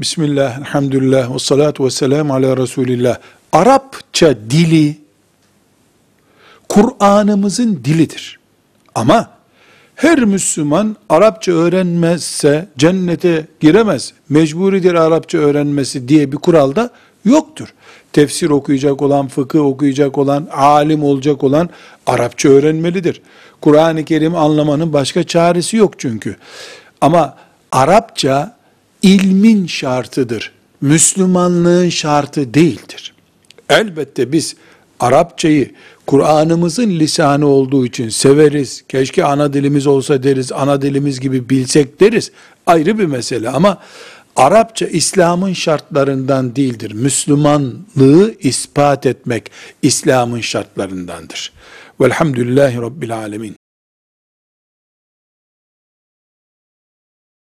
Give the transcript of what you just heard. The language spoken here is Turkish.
Bismillah, elhamdülillah, ve salatu ve selamu ala Resulillah. Arapça dili, Kur'an'ımızın dilidir. Ama her Müslüman Arapça öğrenmezse cennete giremez. Mecburidir Arapça öğrenmesi diye bir kural da yoktur. Tefsir okuyacak olan, fıkıh okuyacak olan, alim olacak olan Arapça öğrenmelidir. Kur'an-ı Kerim anlamanın başka çaresi yok çünkü. Ama Arapça ilmin şartıdır. Müslümanlığın şartı değildir. Elbette biz Arapçayı Kur'an'ımızın lisanı olduğu için severiz. Keşke ana dilimiz olsa deriz, ana dilimiz gibi bilsek deriz. Ayrı bir mesele ama Arapça İslam'ın şartlarından değildir. Müslümanlığı ispat etmek İslam'ın şartlarındandır. Velhamdülillahi Rabbil Alemin.